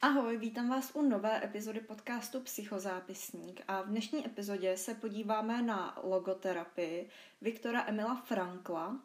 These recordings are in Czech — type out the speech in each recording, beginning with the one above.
Ahoj, vítám vás u nové epizody podcastu Psychozápisník a v dnešní epizodě se podíváme na logoterapii Viktora Emila Frankla.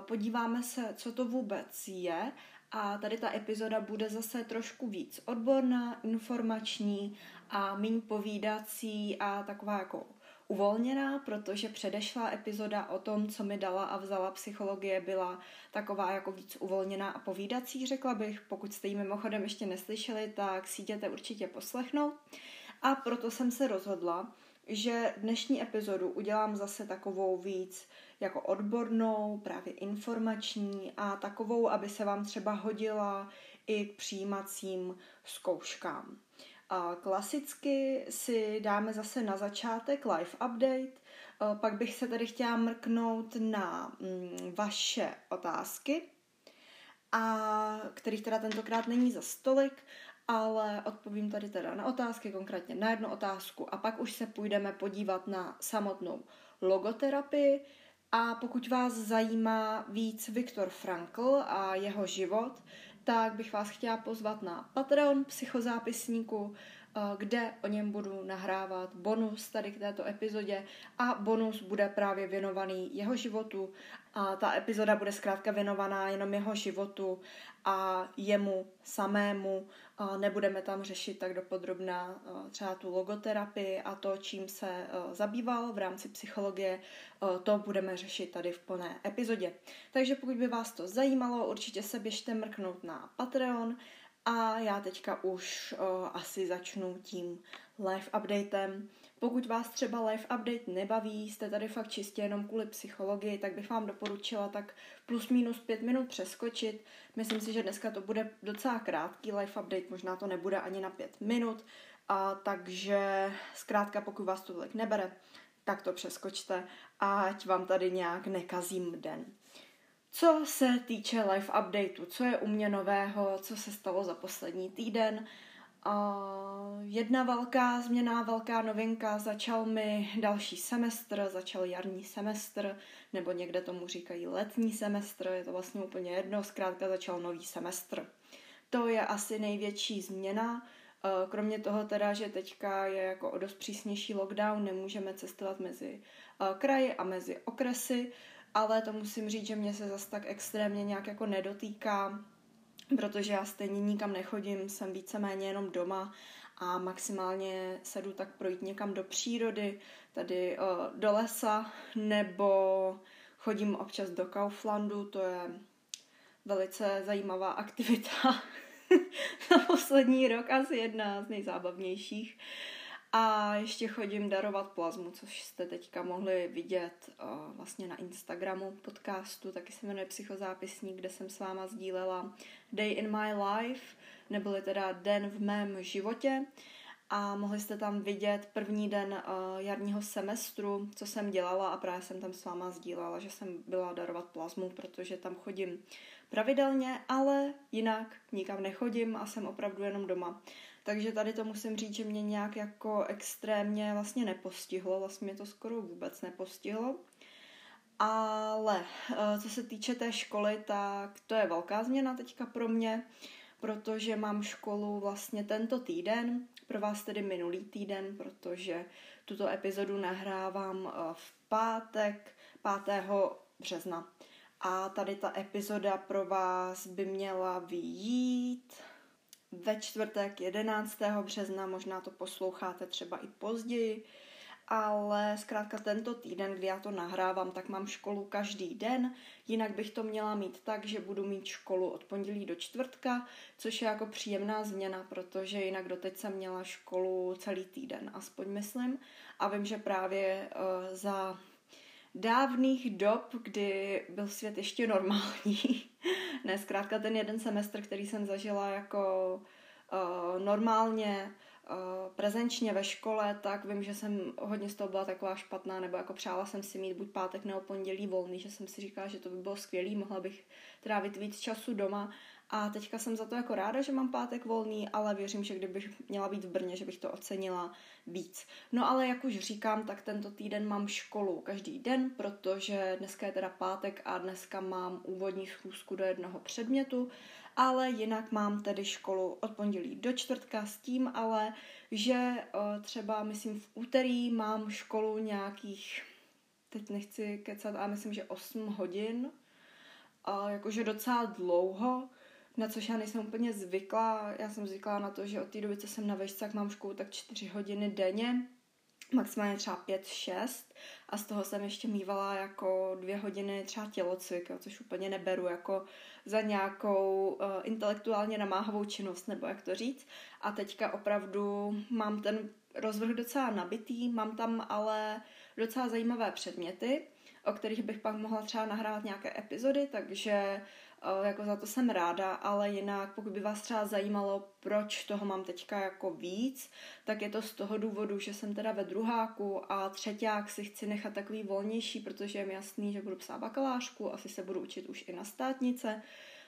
Podíváme se, co to vůbec je a tady ta epizoda bude zase trošku víc odborná, informační a méně povídací a taková jako uvolněná, protože předešlá epizoda o tom, co mi dala a vzala psychologie, byla taková jako víc uvolněná a povídací, řekla bych. Pokud jste ji mimochodem ještě neslyšeli, tak si jděte určitě poslechnout. A proto jsem se rozhodla, že dnešní epizodu udělám zase takovou víc jako odbornou, právě informační a takovou, aby se vám třeba hodila i k přijímacím zkouškám. A klasicky si dáme zase na začátek live update, pak bych se tady chtěla mrknout na mm, vaše otázky, a kterých teda tentokrát není za stolik, ale odpovím tady teda na otázky, konkrétně na jednu otázku. A pak už se půjdeme podívat na samotnou logoterapii. A pokud vás zajímá víc Viktor Frankl a jeho život, tak bych vás chtěla pozvat na Patreon psychozápisníku, eh, kde o něm budu nahrávat bonus tady k této epizodě. A bonus bude právě věnovaný jeho životu a ta epizoda bude zkrátka věnovaná jenom jeho životu a jemu samému. Nebudeme tam řešit tak dopodrobná třeba tu logoterapii a to, čím se zabýval v rámci psychologie, to budeme řešit tady v plné epizodě. Takže pokud by vás to zajímalo, určitě se běžte mrknout na Patreon a já teďka už asi začnu tím live updatem. Pokud vás třeba live update nebaví, jste tady fakt čistě jenom kvůli psychologii, tak bych vám doporučila tak plus minus pět minut přeskočit. Myslím si, že dneska to bude docela krátký live update, možná to nebude ani na pět minut, a takže zkrátka pokud vás to tolik nebere, tak to přeskočte, ať vám tady nějak nekazím den. Co se týče live updateu, co je u mě nového, co se stalo za poslední týden, Uh, jedna velká změna, velká novinka, začal mi další semestr, začal jarní semestr, nebo někde tomu říkají letní semestr, je to vlastně úplně jedno, zkrátka začal nový semestr. To je asi největší změna, uh, kromě toho teda, že teďka je jako o dost přísnější lockdown, nemůžeme cestovat mezi uh, kraji a mezi okresy, ale to musím říct, že mě se zase tak extrémně nějak jako nedotýká, protože já stejně nikam nechodím, jsem víceméně jenom doma a maximálně se jdu tak projít někam do přírody, tady uh, do lesa, nebo chodím občas do Kauflandu, to je velice zajímavá aktivita za poslední rok, asi jedna z nejzábavnějších. A ještě chodím darovat plazmu, což jste teďka mohli vidět uh, vlastně na Instagramu podcastu, taky se jmenuje Psychozápisník, kde jsem s váma sdílela Day in my life, neboli teda den v mém životě. A mohli jste tam vidět první den uh, jarního semestru, co jsem dělala a právě jsem tam s váma sdílela, že jsem byla darovat plazmu, protože tam chodím pravidelně, ale jinak nikam nechodím a jsem opravdu jenom doma. Takže tady to musím říct, že mě nějak jako extrémně vlastně nepostihlo, vlastně mě to skoro vůbec nepostihlo. Ale eh, co se týče té školy, tak to je velká změna teďka pro mě, protože mám školu vlastně tento týden, pro vás tedy minulý týden, protože tuto epizodu nahrávám eh, v pátek 5. března. A tady ta epizoda pro vás by měla vyjít ve čtvrtek 11. března, možná to posloucháte třeba i později, ale zkrátka tento týden, kdy já to nahrávám, tak mám školu každý den, jinak bych to měla mít tak, že budu mít školu od pondělí do čtvrtka, což je jako příjemná změna, protože jinak doteď jsem měla školu celý týden, aspoň myslím, a vím, že právě uh, za dávných dob, kdy byl svět ještě normální. ne, zkrátka ten jeden semestr, který jsem zažila jako uh, normálně, uh, prezenčně ve škole, tak vím, že jsem hodně z toho byla taková špatná, nebo jako přála jsem si mít buď pátek nebo pondělí volný, že jsem si říkala, že to by bylo skvělý, mohla bych trávit víc času doma, A teďka jsem za to jako ráda, že mám pátek volný, ale věřím, že kdybych měla být v Brně, že bych to ocenila víc. No ale jak už říkám, tak tento týden mám školu každý den, protože dneska je teda pátek a dneska mám úvodní schůzku do jednoho předmětu, ale jinak mám tedy školu od pondělí do čtvrtka s tím ale, že třeba myslím v úterý mám školu nějakých, teď nechci kecat, ale myslím, že 8 hodin, a jakože docela dlouho, na což já nejsem úplně zvyklá. Já jsem zvyklá na to, že od té doby, co jsem na vešce, tak mám školu tak 4 hodiny denně, maximálně třeba 5-6 a z toho jsem ještě mývala jako dvě hodiny třeba tělocvik, což úplně neberu jako za nějakou uh, intelektuálně namáhavou činnost, nebo jak to říct. A teďka opravdu mám ten rozvrh docela nabitý, mám tam ale docela zajímavé předměty, o kterých bych pak mohla třeba nahrávat nějaké epizody, takže jako za to jsem ráda, ale jinak pokud by vás třeba zajímalo, proč toho mám teďka jako víc, tak je to z toho důvodu, že jsem teda ve druháku a třeťák si chci nechat takový volnější, protože je mi jasný, že budu psát bakalářku, asi se budu učit už i na státnice,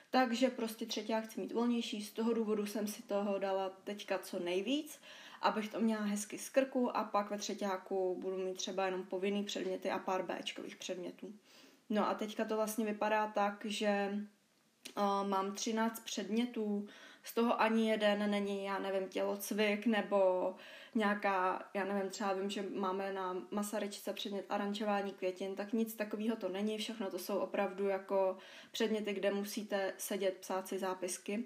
takže prostě třeťák chci mít volnější, z toho důvodu jsem si toho dala teďka co nejvíc, abych to měla hezky z krku a pak ve třetíku budu mít třeba jenom povinný předměty a pár Bčkových předmětů. No a teďka to vlastně vypadá tak, že mám 13 předmětů, z toho ani jeden není, já nevím, tělocvik nebo nějaká, já nevím, třeba vím, že máme na Masaryčce předmět aranžování květin, tak nic takového to není, všechno to jsou opravdu jako předměty, kde musíte sedět, psát si zápisky.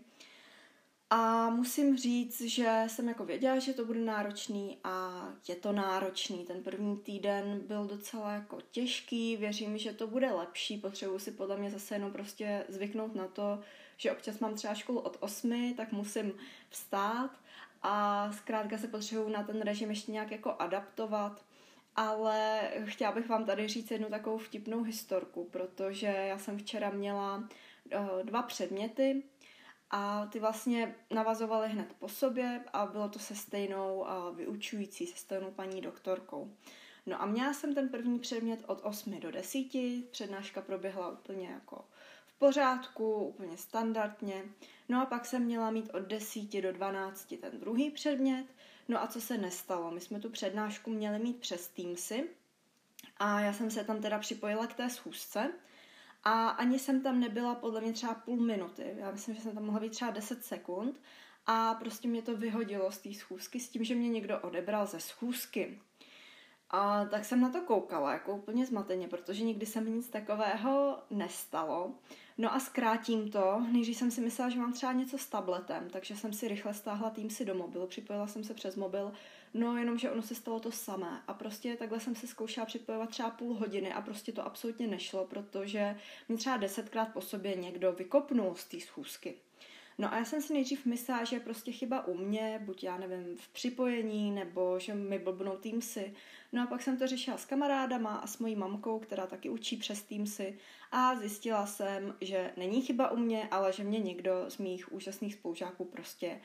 A musím říct, že jsem jako věděla, že to bude náročný a je to náročný. Ten první týden byl docela jako těžký, věřím, že to bude lepší, potřebuji si podle mě zase jenom prostě zvyknout na to, že občas mám třeba školu od 8, tak musím vstát a zkrátka se potřebuji na ten režim ještě nějak jako adaptovat. Ale chtěla bych vám tady říct jednu takovou vtipnou historku, protože já jsem včera měla eh, dva předměty, a ty vlastně navazovaly hned po sobě a bylo to se stejnou vyučující, se stejnou paní doktorkou. No a měla jsem ten první předmět od 8 do 10, přednáška proběhla úplně jako v pořádku, úplně standardně. No a pak jsem měla mít od 10 do 12 ten druhý předmět. No a co se nestalo? My jsme tu přednášku měli mít přes Teamsy a já jsem se tam teda připojila k té schůzce a ani jsem tam nebyla podle mě třeba půl minuty. Já myslím, že jsem tam mohla být třeba 10 sekund. A prostě mě to vyhodilo z té schůzky s tím, že mě někdo odebral ze schůzky. A tak jsem na to koukala jako úplně zmateně, protože nikdy se mi nic takového nestalo. No a zkrátím to, nejdřív jsem si myslela, že mám třeba něco s tabletem, takže jsem si rychle stáhla tým si do mobilu, připojila jsem se přes mobil, no jenomže ono se stalo to samé a prostě takhle jsem se zkoušela připojovat třeba půl hodiny a prostě to absolutně nešlo, protože mi třeba desetkrát po sobě někdo vykopnul z té schůzky. No a já jsem si nejdřív myslela, že je prostě chyba u mě, buď já nevím, v připojení, nebo že mi blbnou Teamsy. No a pak jsem to řešila s kamarádama a s mojí mamkou, která taky učí přes Teamsy a zjistila jsem, že není chyba u mě, ale že mě někdo z mých úžasných spolužáků prostě uh,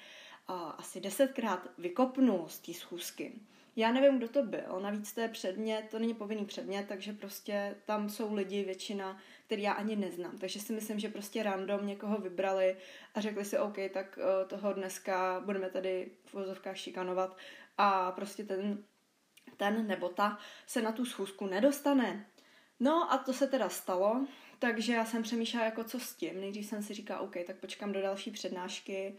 asi desetkrát vykopnul z té schůzky. Já nevím, kdo to byl, navíc to je předmět, to není povinný předmět, takže prostě tam jsou lidi, většina, který já ani neznám. Takže si myslím, že prostě random někoho vybrali a řekli si, OK, tak uh, toho dneska budeme tady v vozovkách šikanovat a prostě ten, ten nebo ta se na tu schůzku nedostane. No a to se teda stalo, takže já jsem přemýšlela jako co s tím. Nejdřív jsem si říkala, OK, tak počkám do další přednášky,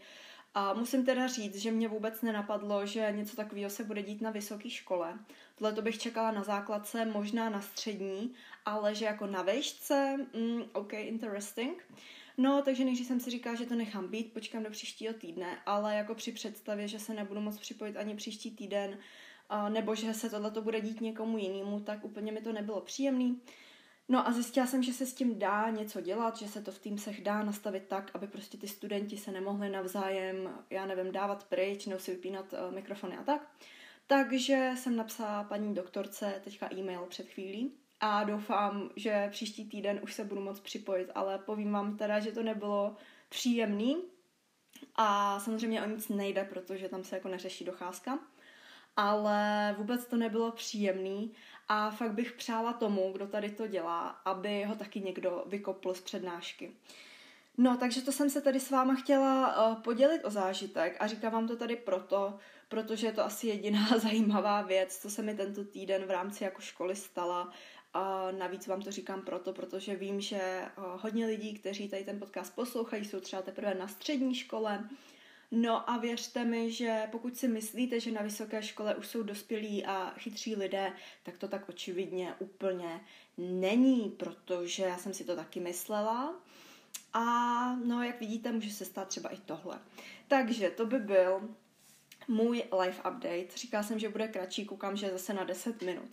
a musím teda říct, že mě vůbec nenapadlo, že něco takového se bude dít na vysoké škole. Tohle to bych čekala na základce, možná na střední, ale že jako na vejšce, mm, ok, interesting. No, takže nejdřív jsem si říkala, že to nechám být, počkám do příštího týdne, ale jako při představě, že se nebudu moc připojit ani příští týden, nebo že se tohle bude dít někomu jinému, tak úplně mi to nebylo příjemný. No a zjistila jsem, že se s tím dá něco dělat, že se to v Teamsech dá nastavit tak, aby prostě ty studenti se nemohli navzájem, já nevím, dávat pryč nebo si vypínat uh, mikrofony a tak. Takže jsem napsala paní doktorce teďka e-mail před chvílí a doufám, že příští týden už se budu moct připojit, ale povím vám teda, že to nebylo příjemný a samozřejmě o nic nejde, protože tam se jako neřeší docházka ale vůbec to nebylo příjemný a fakt bych přála tomu, kdo tady to dělá, aby ho taky někdo vykopl z přednášky. No, takže to jsem se tady s váma chtěla uh, podělit o zážitek a říkám vám to tady proto, protože je to asi jediná zajímavá věc, co se mi tento týden v rámci jako školy stala. A navíc vám to říkám proto, protože vím, že uh, hodně lidí, kteří tady ten podcast poslouchají, jsou třeba teprve na střední škole. No a věřte mi, že pokud si myslíte, že na vysoké škole už jsou dospělí a chytří lidé, tak to tak očividně úplně není, protože já jsem si to taky myslela. A no, jak vidíte, může se stát třeba i tohle. Takže to by byl můj live update. Říkala jsem, že bude kratší, koukám, že zase na 10 minut.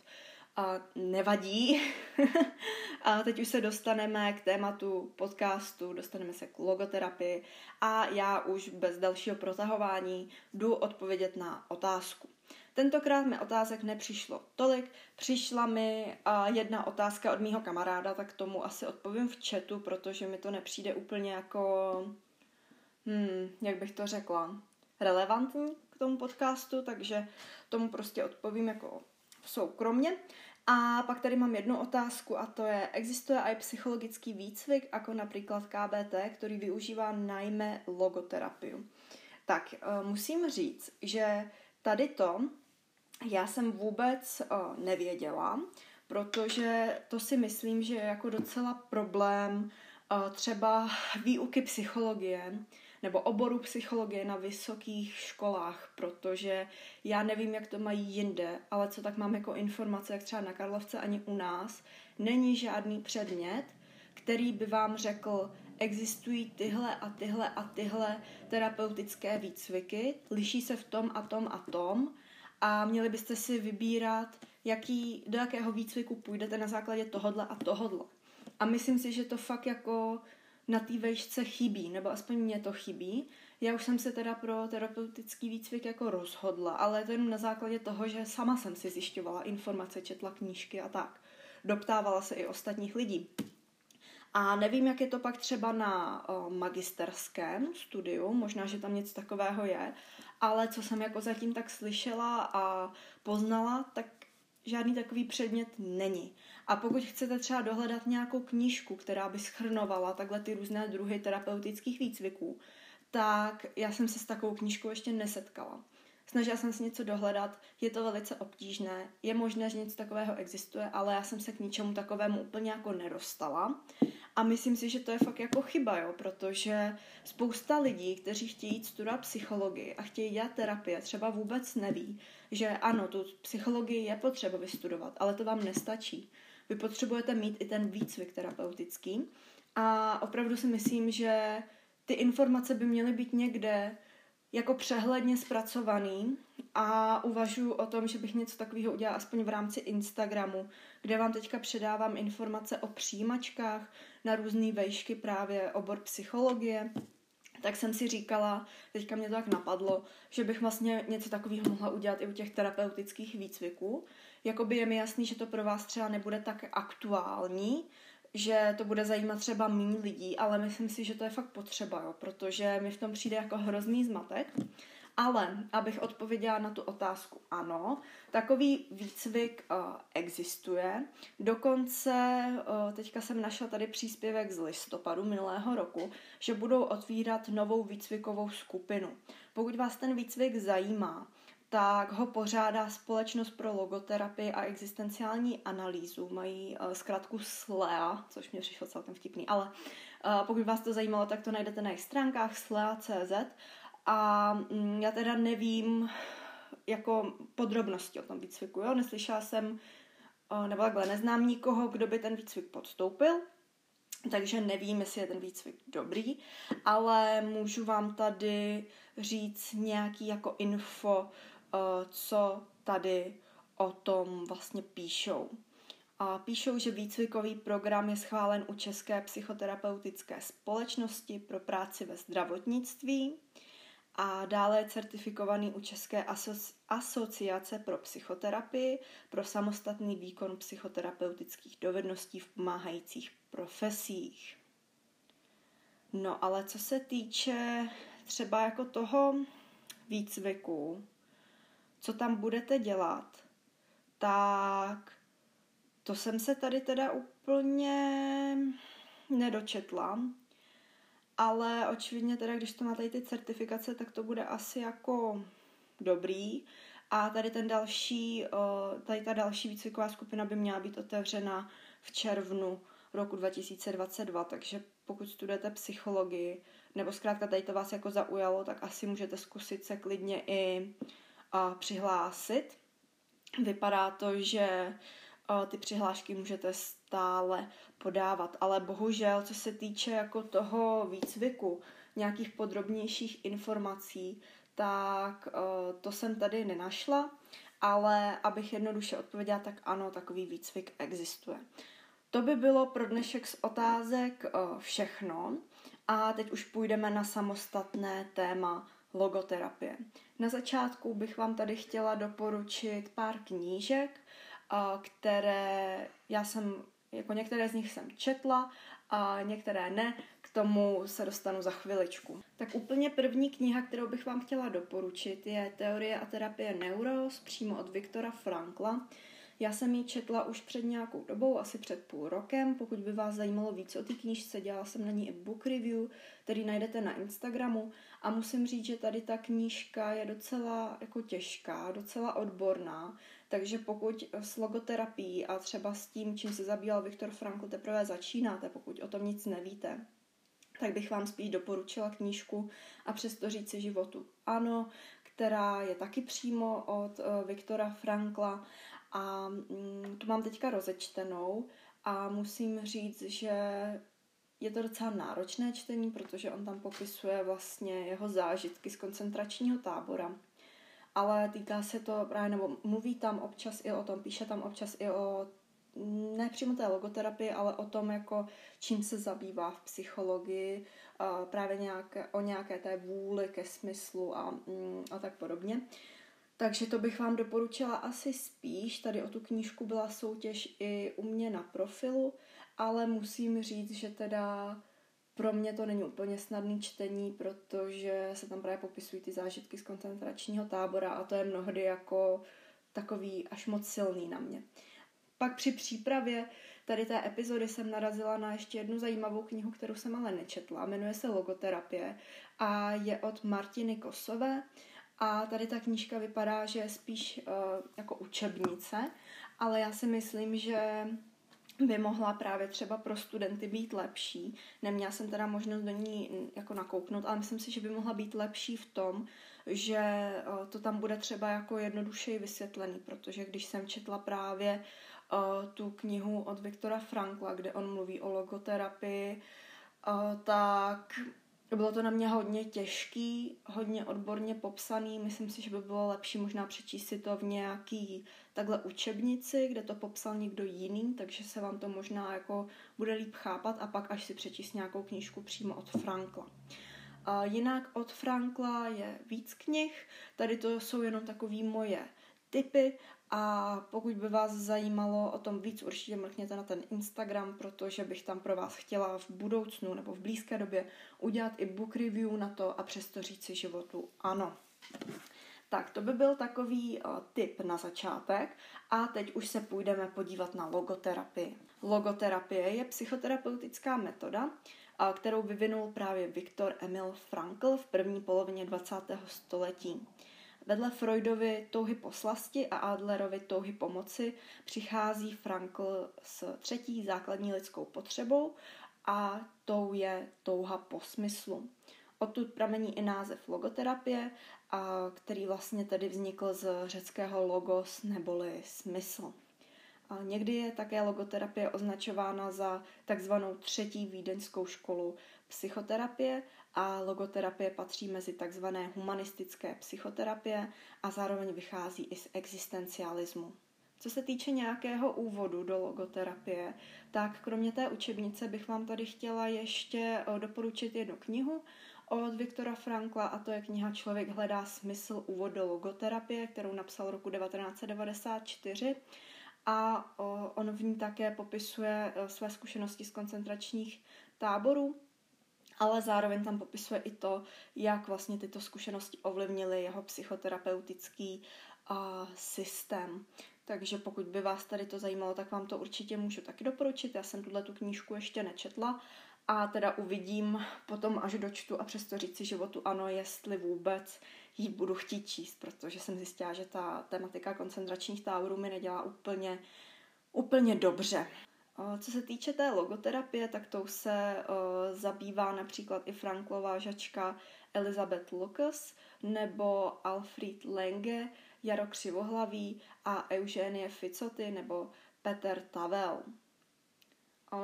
A nevadí. a teď už se dostaneme k tématu podcastu, dostaneme se k logoterapii a já už bez dalšího protahování jdu odpovědět na otázku. Tentokrát mi otázek nepřišlo tolik, přišla mi jedna otázka od mýho kamaráda, tak tomu asi odpovím v chatu, protože mi to nepřijde úplně jako, hmm, jak bych to řekla, relevantní k tomu podcastu, takže tomu prostě odpovím jako soukromně. A pak tady mám jednu otázku a to je, existuje i psychologický výcvik, jako například KBT, který využívá najmä logoterapii. Tak, musím říct, že tady to já jsem vůbec uh, nevěděla, protože to si myslím, že je jako docela problém uh, třeba výuky psychologie nebo oboru psychologie na vysokých školách, protože já nevím, jak to mají jinde, ale co tak mám jako informace, jak třeba na Karlovce ani u nás, není žádný předmět, který by vám řekl, existují tyhle a tyhle a tyhle terapeutické výcviky, liší se v tom a tom a tom a měli byste si vybírat, jaký, do jakého výcviku půjdete na základě tohodle a tohodle. A myslím si, že to fakt jako na té vejšce chybí, nebo aspoň mě to chybí. Já už jsem se teda pro terapeutický výcvik jako rozhodla, ale to jenom na základě toho, že sama jsem si zjišťovala informace, četla knížky a tak. Doptávala se i ostatních lidí. A nevím, jak je to pak třeba na o, magisterském studiu, možná, že tam něco takového je, ale co jsem jako zatím tak slyšela a poznala, tak žádný takový předmět není. A pokud chcete třeba dohledat nějakou knížku, která by schrnovala takhle ty různé druhy terapeutických výcviků, tak já jsem se s takovou knížkou ještě nesetkala. Snažila jsem se něco dohledat, je to velice obtížné, je možné, že něco takového existuje, ale já jsem se k ničemu takovému úplně jako nedostala. A myslím si, že to je fakt jako chyba, jo, protože spousta lidí, kteří chtějí jít studovat psychologii a chtějí dělat terapie, třeba vůbec neví, že ano, tu psychologii je potřeba vystudovat, ale to vám nestačí. Vy potřebujete mít i ten výcvik terapeutický a opravdu si myslím, že ty informace by měly být někde, jako přehledně zpracovaný a uvažuji o tom, že bych něco takového udělala aspoň v rámci Instagramu, kde vám teďka předávám informace o přijímačkách na různé vejšky právě obor psychologie, tak jsem si říkala, teďka mě to tak napadlo, že bych vlastně něco takového mohla udělat i u těch terapeutických výcviků. Jakoby je mi jasný, že to pro vás třeba nebude tak aktuální, že to bude zajímat třeba méně lidí, ale myslím si, že to je fakt potřeba, jo, protože mi v tom přijde jako hrozný zmatek. Ale abych odpověděla na tu otázku, ano, takový výcvik uh, existuje. Dokonce uh, teďka jsem našla tady příspěvek z listopadu minulého roku, že budou otvírat novou výcvikovou skupinu. Pokud vás ten výcvik zajímá, tak ho pořádá Společnost pro logoterapii a existenciální analýzu. Mají uh, zkrátku SLEA, což mě přišlo celkem vtipný, ale uh, pokud vás to zajímalo, tak to najdete na jejich stránkách slea.cz a um, já teda nevím jako podrobnosti o tom výcviku, jo? neslyšela jsem, nebo takhle neznám nikoho, kdo by ten výcvik podstoupil, takže nevím, jestli je ten výcvik dobrý, ale můžu vám tady říct nějaký jako info, co tady o tom vlastně píšou. A píšou, že výcvikový program je schválen u České psychoterapeutické společnosti pro práci ve zdravotnictví a dále je certifikovaný u České asoci- asociace pro psychoterapii pro samostatný výkon psychoterapeutických dovedností v pomáhajících profesích. No ale co se týče třeba jako toho výcviku, co tam budete dělat, tak to jsem se tady teda úplně nedočetla. Ale očividně teda, když to má tady ty certifikace, tak to bude asi jako dobrý. A tady ten další, tady ta další výcviková skupina by měla být otevřena v červnu roku 2022, takže pokud studujete psychologii, nebo zkrátka tady to vás jako zaujalo, tak asi můžete zkusit se klidně i uh, přihlásit. Vypadá to, že ty přihlášky můžete stále podávat, ale bohužel, co se týče jako toho výcviku, nějakých podrobnějších informací, tak uh, to jsem tady nenašla, ale abych jednoduše odpověděla, tak ano, takový výcvik existuje. To by bylo pro dnešek z otázek uh, všechno. A teď už půjdeme na samostatné téma logoterapie. Na začátku bych vám tady chtěla doporučit pár knížek, které já jsem, jako některé z nich jsem četla a některé ne, k tomu se dostanu za chviličku. Tak úplně první kniha, kterou bych vám chtěla doporučit, je Teorie a terapie neuros přímo od Viktora Frankla. Já jsem ji četla už před nějakou dobou, asi před půl rokem. Pokud by vás zajímalo víc o té knížce, dělala jsem na ní i book review, který najdete na Instagramu. A musím říct, že tady ta knížka je docela jako těžká, docela odborná. Takže pokud s logoterapií a třeba s tím, čím se zabýval Viktor Frankl, teprve začínáte, pokud o tom nic nevíte, tak bych vám spíš doporučila knížku a přesto říct si životu ano, která je taky přímo od uh, Viktora Frankla a mm, tu mám teďka rozečtenou a musím říct, že je to docela náročné čtení, protože on tam popisuje vlastně jeho zážitky z koncentračního tábora. Ale týká se to právě, nebo mluví tam občas i o tom, píše tam občas i o ne přímo té logoterapii, ale o tom, jako čím se zabývá v psychologii, právě nějaké, o nějaké té vůli ke smyslu a, mm, a tak podobně. Takže to bych vám doporučila asi spíš. Tady o tu knížku byla soutěž i u mě na profilu, ale musím říct, že teda pro mě to není úplně snadný čtení, protože se tam právě popisují ty zážitky z koncentračního tábora a to je mnohdy jako takový až moc silný na mě. Pak při přípravě tady té epizody jsem narazila na ještě jednu zajímavou knihu, kterou jsem ale nečetla. Jmenuje se Logoterapie a je od Martiny Kosové. A tady ta knížka vypadá, že je spíš uh, jako učebnice, ale já si myslím, že by mohla právě třeba pro studenty být lepší. Neměla jsem teda možnost do ní mm, jako nakouknout, ale myslím si, že by mohla být lepší v tom, že uh, to tam bude třeba jako jednodušeji vysvětlený, protože když jsem četla právě uh, tu knihu od Viktora Frankla, kde on mluví o logoterapii, uh, tak bylo to na mě hodně těžký, hodně odborně popsaný. Myslím si, že by bylo lepší možná přečíst si to v nějaký takhle učebnici, kde to popsal někdo jiný, takže se vám to možná jako bude líp chápat a pak až si přečíst nějakou knížku přímo od Frankla. A jinak od Frankla je víc knih, tady to jsou jenom takové moje tipy a pokud by vás zajímalo o tom víc, určitě mrkněte na ten Instagram, protože bych tam pro vás chtěla v budoucnu nebo v blízké době udělat i book review na to a přesto říci životu ano. Tak, to by byl takový uh, tip na začátek a teď už se půjdeme podívat na logoterapii. Logoterapie je psychoterapeutická metoda, uh, kterou vyvinul právě Viktor Emil Frankl v první polovině 20. století. Vedle Freudovy touhy po slasti a Adlerovy touhy pomoci přichází Frankl s třetí základní lidskou potřebou a tou je touha po smyslu. Odtud pramení i název logoterapie, a který vlastně tedy vznikl z řeckého logos neboli smysl. A někdy je také logoterapie označována za takzvanou třetí vídeňskou školu psychoterapie a logoterapie patří mezi takzvané humanistické psychoterapie a zároveň vychází i z existencialismu. Co se týče nějakého úvodu do logoterapie, tak kromě té učebnice bych vám tady chtěla ještě eh, doporučit jednu knihu od Viktora Frankla a to je kniha Člověk hledá smysl úvod do logoterapie, kterou napsal roku 1994 a on v ní také popisuje eh, své zkušenosti z koncentračních táborů ale zároveň tam popisuje i to, jak vlastně tyto zkušenosti ovlivnily jeho psychoterapeutický uh, systém. Takže pokud by vás tady to zajímalo, tak vám to určitě můžu taky doporučit. Já jsem tuhle tu knížku ještě nečetla, a teda uvidím potom, až dočtu a přesto říci životu ano, jestli vůbec ji budu chtít číst, protože jsem zjistila, že ta tematika koncentračních táborů mi nedělá úplně, úplně dobře. Co se týče té logoterapie, tak tou se zabývá například i Franklová žačka Elizabeth Lucas nebo Alfred Lenge, Jaro Křivohlavý a Eugenie Ficoty nebo Peter Tavel.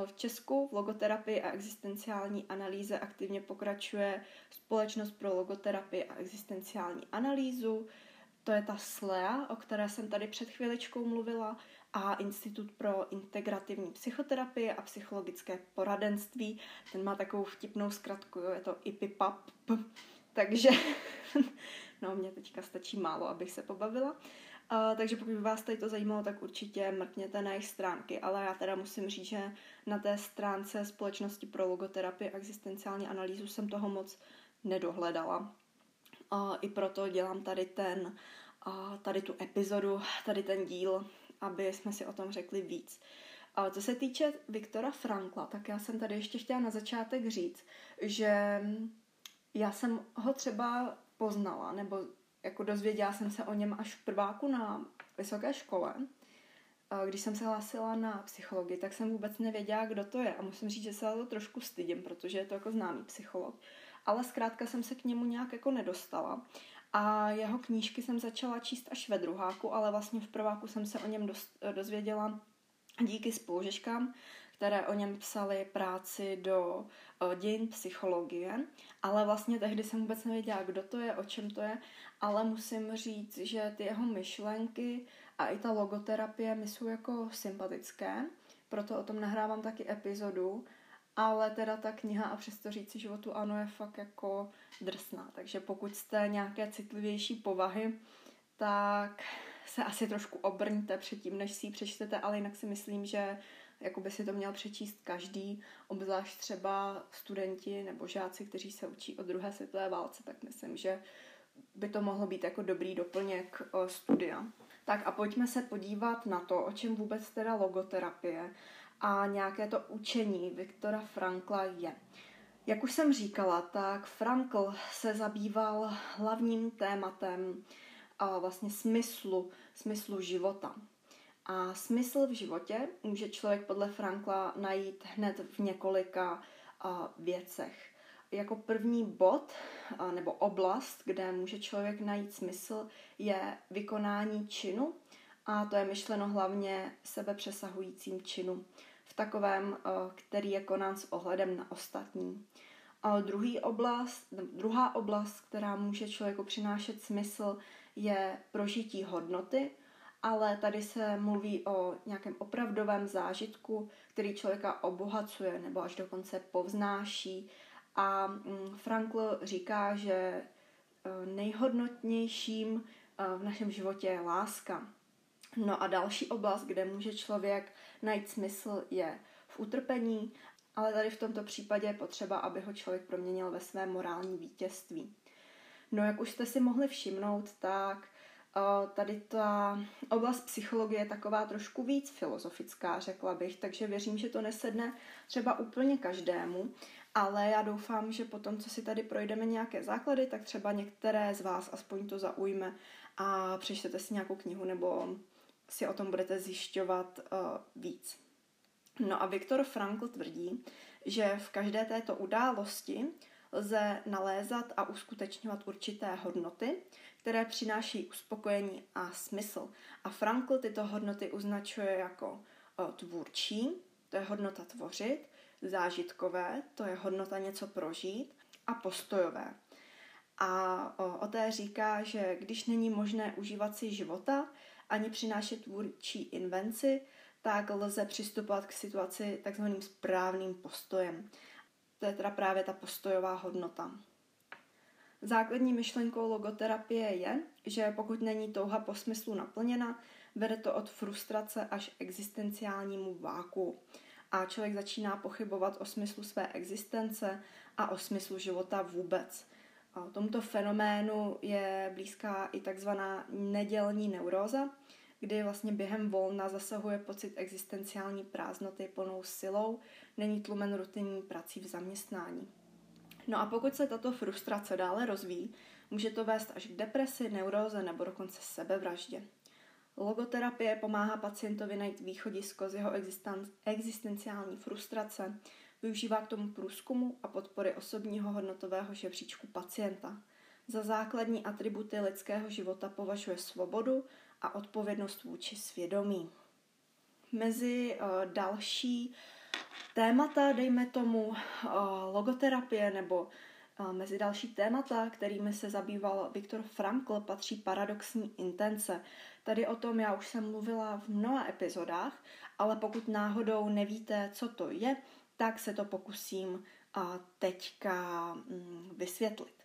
V Česku v logoterapii a existenciální analýze aktivně pokračuje Společnost pro logoterapii a existenciální analýzu, to je ta SLEA, o které jsem tady před chviličkou mluvila, a Institut pro integrativní psychoterapii a psychologické poradenství. Ten má takovou vtipnou zkratku, je to IPIPAP. Takže, no mě teďka stačí málo, abych se pobavila. Uh, takže pokud by vás tady to zajímalo, tak určitě mrkněte na jejich stránky, ale já teda musím říct, že na té stránce Společnosti pro logoterapii a existenciální analýzu jsem toho moc nedohledala. Uh, I proto dělám tady ten, uh, tady tu epizodu, tady ten díl, aby jsme si o tom řekli víc. Ale co se týče Viktora Frankla, tak já jsem tady ještě chtěla na začátek říct, že já jsem ho třeba poznala, nebo jako dozvěděla jsem se o něm až v prváku na vysoké škole. Když jsem se hlásila na psychologii, tak jsem vůbec nevěděla, kdo to je. A musím říct, že se to trošku stydím, protože je to jako známý psycholog. Ale zkrátka jsem se k němu nějak jako nedostala. A jeho knížky jsem začala číst až ve druháku, ale vlastně v prváku jsem se o něm dozvěděla díky spolužeškám, které o něm psali práci do dějin psychologie, ale vlastně tehdy jsem vůbec nevěděla, kdo to je, o čem to je, ale musím říct, že ty jeho myšlenky a i ta logoterapie mi jsou jako sympatické, proto o tom nahrávám taky epizodu, ale teda ta kniha a přesto říci životu ano je fakt jako drsná, takže pokud jste nějaké citlivější povahy, tak se asi trošku obrňte předtím, než si ji přečtete, ale jinak si myslím, že jako by si to měl přečíst každý, obzvlášť třeba studenti nebo žáci, kteří se učí o druhé světové válce, tak myslím, že by to mohlo být jako dobrý doplněk studia. Tak a pojďme se podívat na to, o čem vůbec teda logoterapie a nějaké to učení Viktora Frankla je. Jak už jsem říkala, tak Frankl se zabýval hlavním tématem a vlastně smyslu, smyslu života. A smysl v životě může člověk podle Frankla najít hned v několika věcech. Jako první bod nebo oblast, kde může člověk najít smysl, je vykonání činu, a to je myšleno hlavně sebepřesahujícím činu, takovém, který je konán s ohledem na ostatní. A druhý oblast, druhá oblast, která může člověku přinášet smysl, je prožití hodnoty, ale tady se mluví o nějakém opravdovém zážitku, který člověka obohacuje nebo až dokonce povznáší. A mm, Frankl říká, že e, nejhodnotnějším e, v našem životě je láska. No a další oblast, kde může člověk najít smysl, je v utrpení, ale tady v tomto případě je potřeba, aby ho člověk proměnil ve své morální vítězství. No jak už jste si mohli všimnout, tak tady ta oblast psychologie je taková trošku víc filozofická, řekla bych, takže věřím, že to nesedne třeba úplně každému, ale já doufám, že potom, co si tady projdeme nějaké základy, tak třeba některé z vás aspoň to zaujme a přečtete si nějakou knihu nebo si o tom budete zjišťovat uh, víc. No a Viktor Frankl tvrdí, že v každé této události lze nalézat a uskutečňovat určité hodnoty, které přináší uspokojení a smysl. A Frankl tyto hodnoty označuje jako tvůrčí, to je hodnota tvořit, zážitkové, to je hodnota něco prožít, a postojové. A o té říká, že když není možné užívat si života ani přinášet tvůrčí invenci, tak lze přistupovat k situaci takzvaným správným postojem. To je teda právě ta postojová hodnota. Základní myšlenkou logoterapie je, že pokud není touha po smyslu naplněna, vede to od frustrace až existenciálnímu váku. A člověk začíná pochybovat o smyslu své existence a o smyslu života vůbec. Tomuto fenoménu je blízká i takzvaná nedělní neuróza, kdy vlastně během volna zasahuje pocit existenciální prázdnoty plnou silou, není tlumen rutinní prací v zaměstnání. No a pokud se tato frustrace dále rozvíjí, může to vést až k depresi, neuróze nebo dokonce sebevraždě. Logoterapie pomáhá pacientovi najít východisko z jeho existenciální frustrace, využívá k tomu průzkumu a podpory osobního hodnotového žebříčku pacienta. Za základní atributy lidského života považuje svobodu a odpovědnost vůči svědomí. Mezi uh, další témata, dejme tomu uh, logoterapie nebo uh, mezi další témata, kterými se zabýval Viktor Frankl, patří paradoxní intence. Tady o tom já už jsem mluvila v mnoha epizodách, ale pokud náhodou nevíte, co to je, tak se to pokusím teďka mm, vysvětlit.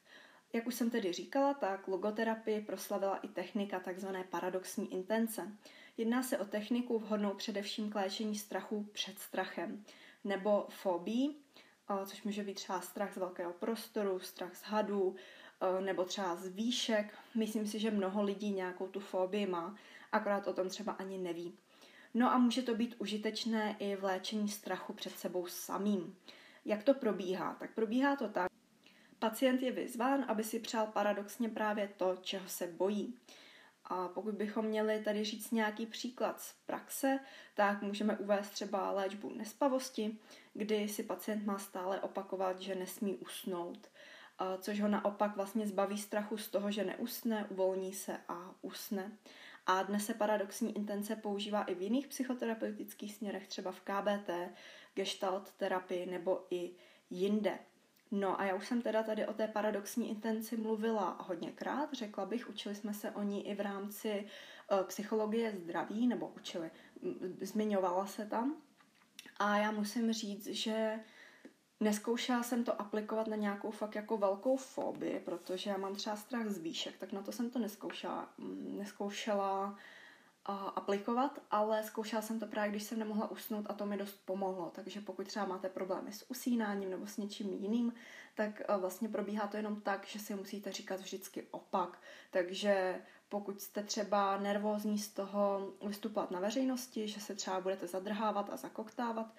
Jak už jsem tedy říkala, tak logoterapii proslavila i technika tzv. paradoxní intence. Jedná se o techniku vhodnou především k léčení strachu před strachem nebo fobí, což může být třeba strach z velkého prostoru, strach z hadů, nebo třeba z výšek. Myslím si, že mnoho lidí nějakou tu fobii má, akorát o tom třeba ani neví. No a může to být užitečné i v léčení strachu před sebou samým. Jak to probíhá? Tak probíhá to tak. Pacient je vyzván, aby si přál paradoxně právě to, čeho se bojí. A pokud bychom měli tady říct nějaký příklad z praxe, tak můžeme uvést třeba léčbu nespavosti, kdy si pacient má stále opakovat, že nesmí usnout, což ho naopak vlastně zbaví strachu z toho, že neusne, uvolní se a usne. A dnes se paradoxní intence používá i v jiných psychoterapeutických směrech, třeba v KBT, gestalt terapii nebo i jinde. No a já už jsem teda tady o té paradoxní intenci mluvila hodněkrát, řekla bych, učili jsme se o ní i v rámci uh, psychologie zdraví, nebo učili, zmiňovala se tam. A já musím říct, že Neskoušela jsem to aplikovat na nějakou fakt jako velkou fobii, protože já mám třeba strach z výšek, tak na to jsem to neskoušela, mm, neskoušela aplikovat, ale zkoušela jsem to právě, když jsem nemohla usnout a to mi dost pomohlo. Takže pokud třeba máte problémy s usínáním nebo s něčím jiným, tak vlastně probíhá to jenom tak, že si musíte říkat vždycky opak. Takže pokud jste třeba nervózní z toho vystupovat na veřejnosti, že se třeba budete zadrhávat a zakoktávat,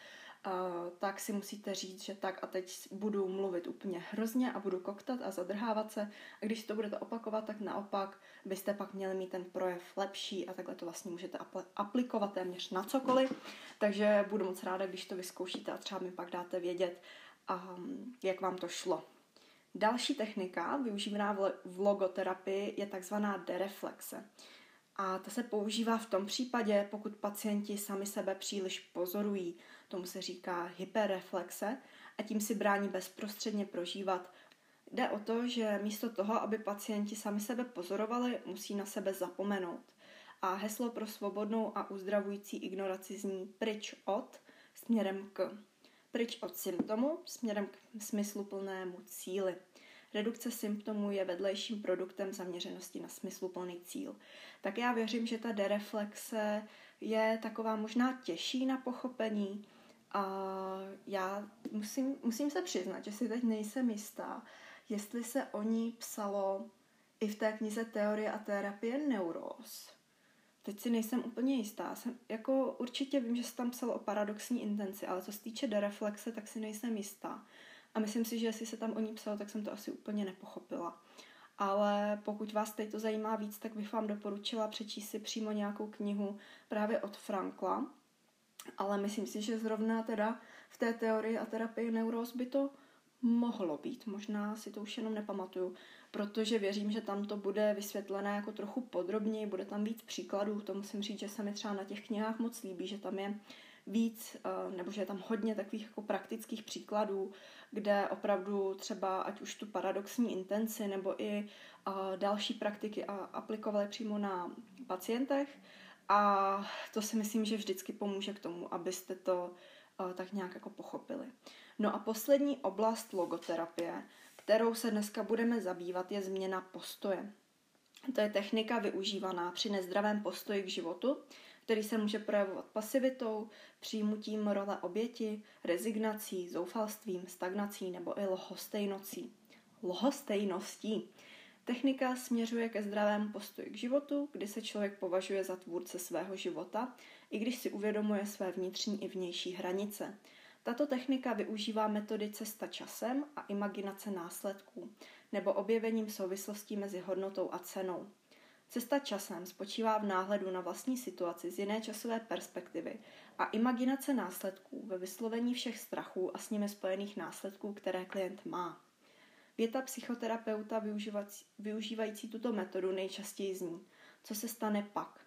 tak si musíte říct, že tak a teď budu mluvit úplně hrozně a budu koktat a zadrhávat se. A když to budete opakovat, tak naopak byste pak měli mít ten projev lepší a takhle to vlastně můžete aplikovat téměř na cokoliv. Takže budu moc ráda, když to vyzkoušíte a třeba mi pak dáte vědět, um, jak vám to šlo. Další technika využívaná v logoterapii je takzvaná dereflexe. A ta se používá v tom případě, pokud pacienti sami sebe příliš pozorují. Tomu se říká hyperreflexe a tím si brání bezprostředně prožívat. Jde o to, že místo toho, aby pacienti sami sebe pozorovali, musí na sebe zapomenout. A heslo pro svobodnou a uzdravující ignoraci zní pryč od směrem k. Pryč od symptomu směrem k smysluplnému cíli. Redukce symptomů je vedlejším produktem zaměřenosti na smysluplný cíl. Tak já věřím, že ta dereflexe je taková možná těžší na pochopení. A já musím, musím se přiznat, že si teď nejsem jistá, jestli se o ní psalo i v té knize Teorie a terapie neuróz. Teď si nejsem úplně jistá. Jsem, jako určitě vím, že se tam psalo o paradoxní intenci, ale co se týče dereflexe, tak si nejsem jistá. A myslím si, že jestli se tam o ní psalo, tak jsem to asi úplně nepochopila. Ale pokud vás teď to zajímá víc, tak bych vám doporučila přečíst si přímo nějakou knihu právě od Frankla. Ale myslím si, že zrovna teda v té teorii a terapii neuroz by to mohlo být. Možná si to už jenom nepamatuju, protože věřím, že tam to bude vysvětlené jako trochu podrobněji, bude tam víc příkladů. To musím říct, že se mi třeba na těch knihách moc líbí, že tam je víc, eh, nebo že je tam hodně takových jako praktických příkladů, kde opravdu třeba ať už tu paradoxní intenci nebo i uh, další praktiky aplikovali přímo na pacientech. A to si myslím, že vždycky pomůže k tomu, abyste to uh, tak nějak jako pochopili. No a poslední oblast logoterapie, kterou se dneska budeme zabývat, je změna postoje. To je technika využívaná při nezdravém postoji k životu, který se může projevovat pasivitou, přijímutím role oběti, rezignací, zoufalstvím, stagnací nebo i lhostejnocí. Lhostejností. Technika směřuje ke zdravému postoji k životu, kdy se člověk považuje za tvůrce svého života, i když si uvědomuje své vnitřní i vnější hranice. Tato technika využívá metody cesta časem a imaginace následků, nebo objevením souvislostí mezi hodnotou a cenou. Cesta časem spočívá v náhledu na vlastní situaci z jiné časové perspektivy a imaginace následků ve vyslovení všech strachů a s nimi spojených následků, které klient má. Věta psychoterapeuta využívající tuto metodu nejčastěji zní, co se stane pak.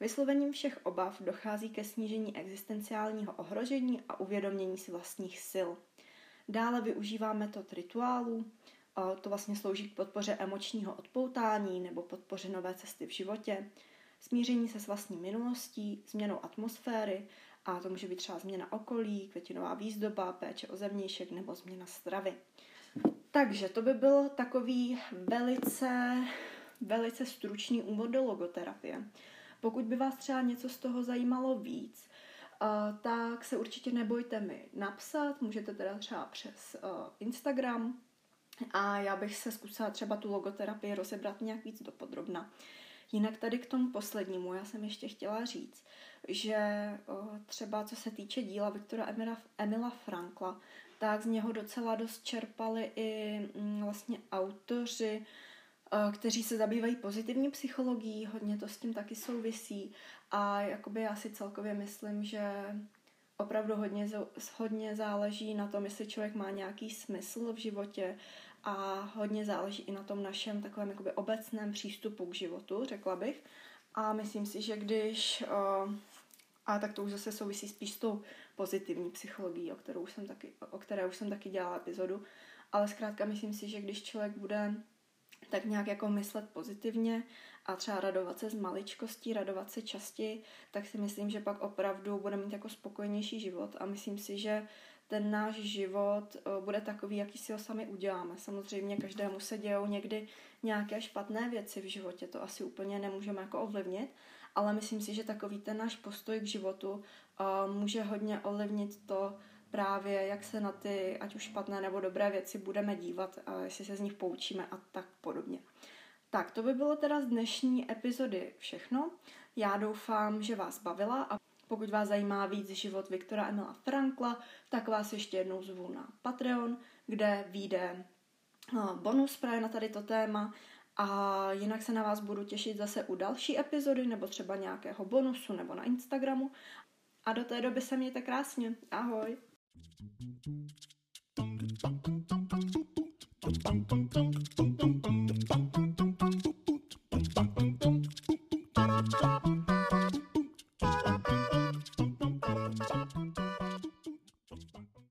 Vyslovením všech obav dochází ke snížení existenciálního ohrožení a uvědomění si vlastních sil. Dále využívá metod rituálů, to vlastně slouží k podpoře emočního odpoutání nebo podpoře nové cesty v životě, smíření se s vlastní minulostí, změnou atmosféry, a to může být třeba změna okolí, květinová výzdoba, péče o zevnějšek nebo změna stravy. Takže to by byl takový velice, velice stručný úvod do logoterapie. Pokud by vás třeba něco z toho zajímalo víc, uh, tak se určitě nebojte mi napsat, můžete teda třeba přes uh, Instagram a já bych se zkusila třeba tu logoterapii rozebrat nějak víc dopodrobna. Jinak tady k tomu poslednímu, já jsem ještě chtěla říct, že uh, třeba co se týče díla Viktora Emila, Emila Frankla, tak z něho docela dost čerpali i mm, vlastně autoři, eh, kteří se zabývají pozitivní psychologií, hodně to s tím taky souvisí a jakoby já si celkově myslím, že opravdu hodně, hodně záleží na tom, jestli člověk má nějaký smysl v životě a hodně záleží i na tom našem takovém jakoby obecném přístupu k životu, řekla bych. A myslím si, že když, uh, a tak to už zase souvisí spíš s tou pozitivní psychologií, o, kterou jsem taky, o které už jsem taky dělala epizodu, ale zkrátka myslím si, že když člověk bude tak nějak jako myslet pozitivně a třeba radovat se z maličkostí, radovat se častěji, tak si myslím, že pak opravdu bude mít jako spokojenější život a myslím si, že ten náš život eh, bude takový, jaký si ho sami uděláme. Samozřejmě každému se dějou někdy nějaké špatné věci v životě, to asi úplně nemůžeme jako ovlivnit, ale myslím si, že takový ten náš postoj k životu uh, může hodně ovlivnit to právě, jak se na ty, ať už špatné nebo dobré věci budeme dívat, jestli se z nich poučíme a tak podobně. Tak, to by bylo teda z dnešní epizody všechno. Já doufám, že vás bavila a pokud vás zajímá víc život Viktora Emila Frankla, tak vás ještě jednou zvu na Patreon, kde vyjde eh, bonus právě na tady to téma a jinak se na vás budu těšit zase u další epizody nebo třeba nějakého bonusu nebo na Instagramu. A do té doby se mějte krásně. Ahoj! Bum